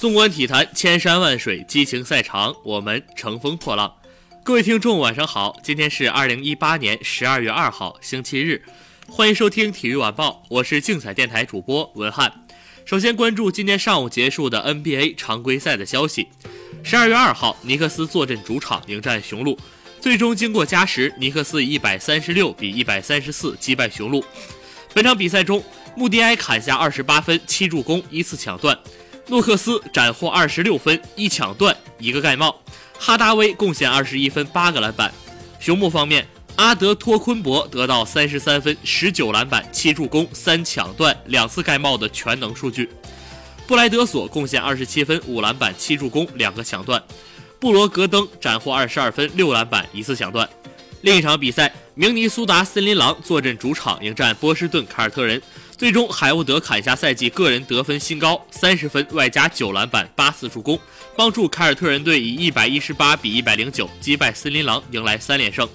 纵观体坛，千山万水，激情赛场，我们乘风破浪。各位听众，晚上好，今天是二零一八年十二月二号，星期日，欢迎收听体育晚报，我是竞彩电台主播文翰。首先关注今天上午结束的 NBA 常规赛的消息。十二月二号，尼克斯坐镇主场迎战雄鹿，最终经过加时，尼克斯以一百三十六比一百三十四击败雄鹿。本场比赛中，穆迪埃砍下二十八分、七助攻、一次抢断。诺克斯斩获二十六分，一抢断，一个盖帽；哈达威贡献二十一分，八个篮板。雄鹿方面，阿德托昆博得到三十三分、十九篮板、七助攻、三抢断、两次盖帽的全能数据。布莱德索贡献二十七分、五篮板、七助攻、两个抢断。布罗格登斩获二十二分、六篮板、一次抢断。另一场比赛，明尼苏达森林狼坐镇主场迎战波士顿凯尔特人。最终，海沃德砍下赛季个人得分新高，三十分外加九篮板八次助攻，帮助凯尔特人队以一百一十八比一百零九击败森林狼，迎来三连胜。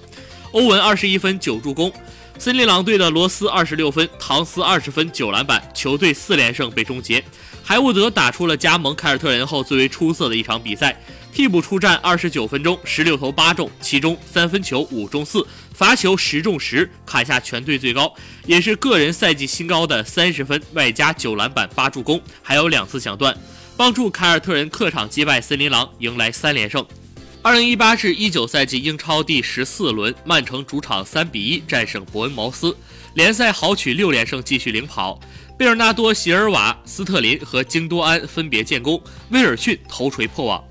欧文二十一分九助攻，森林狼队的罗斯二十六分，唐斯二十分九篮板，球队四连胜被终结。海沃德打出了加盟凯尔特人后最为出色的一场比赛。替补出战二十九分钟，十六投八中，其中三分球五中四，罚球十中十，砍下全队最高，也是个人赛季新高的三十分，外加九篮板八助攻，还有两次抢断，帮助凯尔特人客场击败森林狼，迎来三连胜。二零一八至一九赛季英超第十四轮，曼城主场三比一战胜伯恩茅斯，联赛豪取六连胜，继续领跑。贝尔纳多、席尔瓦、斯特林和京多安分别建功，威尔逊头锤破网。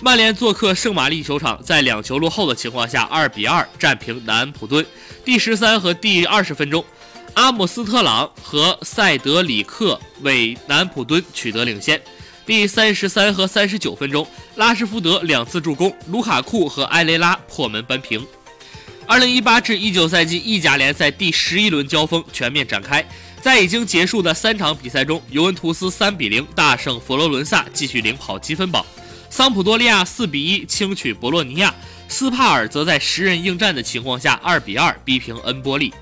曼联做客圣玛丽球场，在两球落后的情况下，二比二战平南安普敦。第十三和第二十分钟，阿姆斯特朗和塞德里克为南普敦取得领先。第三十三和三十九分钟，拉什福德两次助攻，卢卡库和埃雷拉破门扳平。二零一八至一九赛季意甲联赛第十一轮交锋全面展开，在已经结束的三场比赛中，尤文图斯三比零大胜佛罗伦萨，继续领跑积分榜。桑普多利亚四比一轻取博洛尼亚，斯帕尔则在十人应战的情况下二比二逼平恩波利。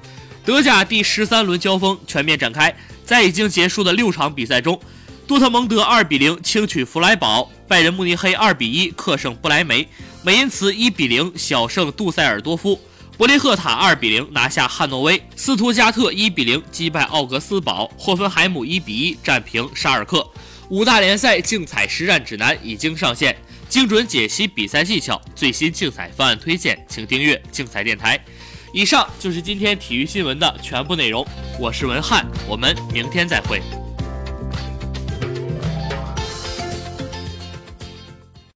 德甲第十三轮交锋全面展开，在已经结束的六场比赛中，多特蒙德二比零轻取弗莱堡，拜仁慕尼黑二比一客胜不莱梅，美因茨一比零小胜杜塞尔多夫，伯利赫塔二比零拿下汉诺威，斯图加特一比零击败奥格斯堡，霍芬海姆一比一战平沙尔克。五大联赛竞彩实战指南已经上线，精准解析比赛技巧，最新竞彩方案推荐，请订阅竞彩电台。以上就是今天体育新闻的全部内容，我是文翰，我们明天再会。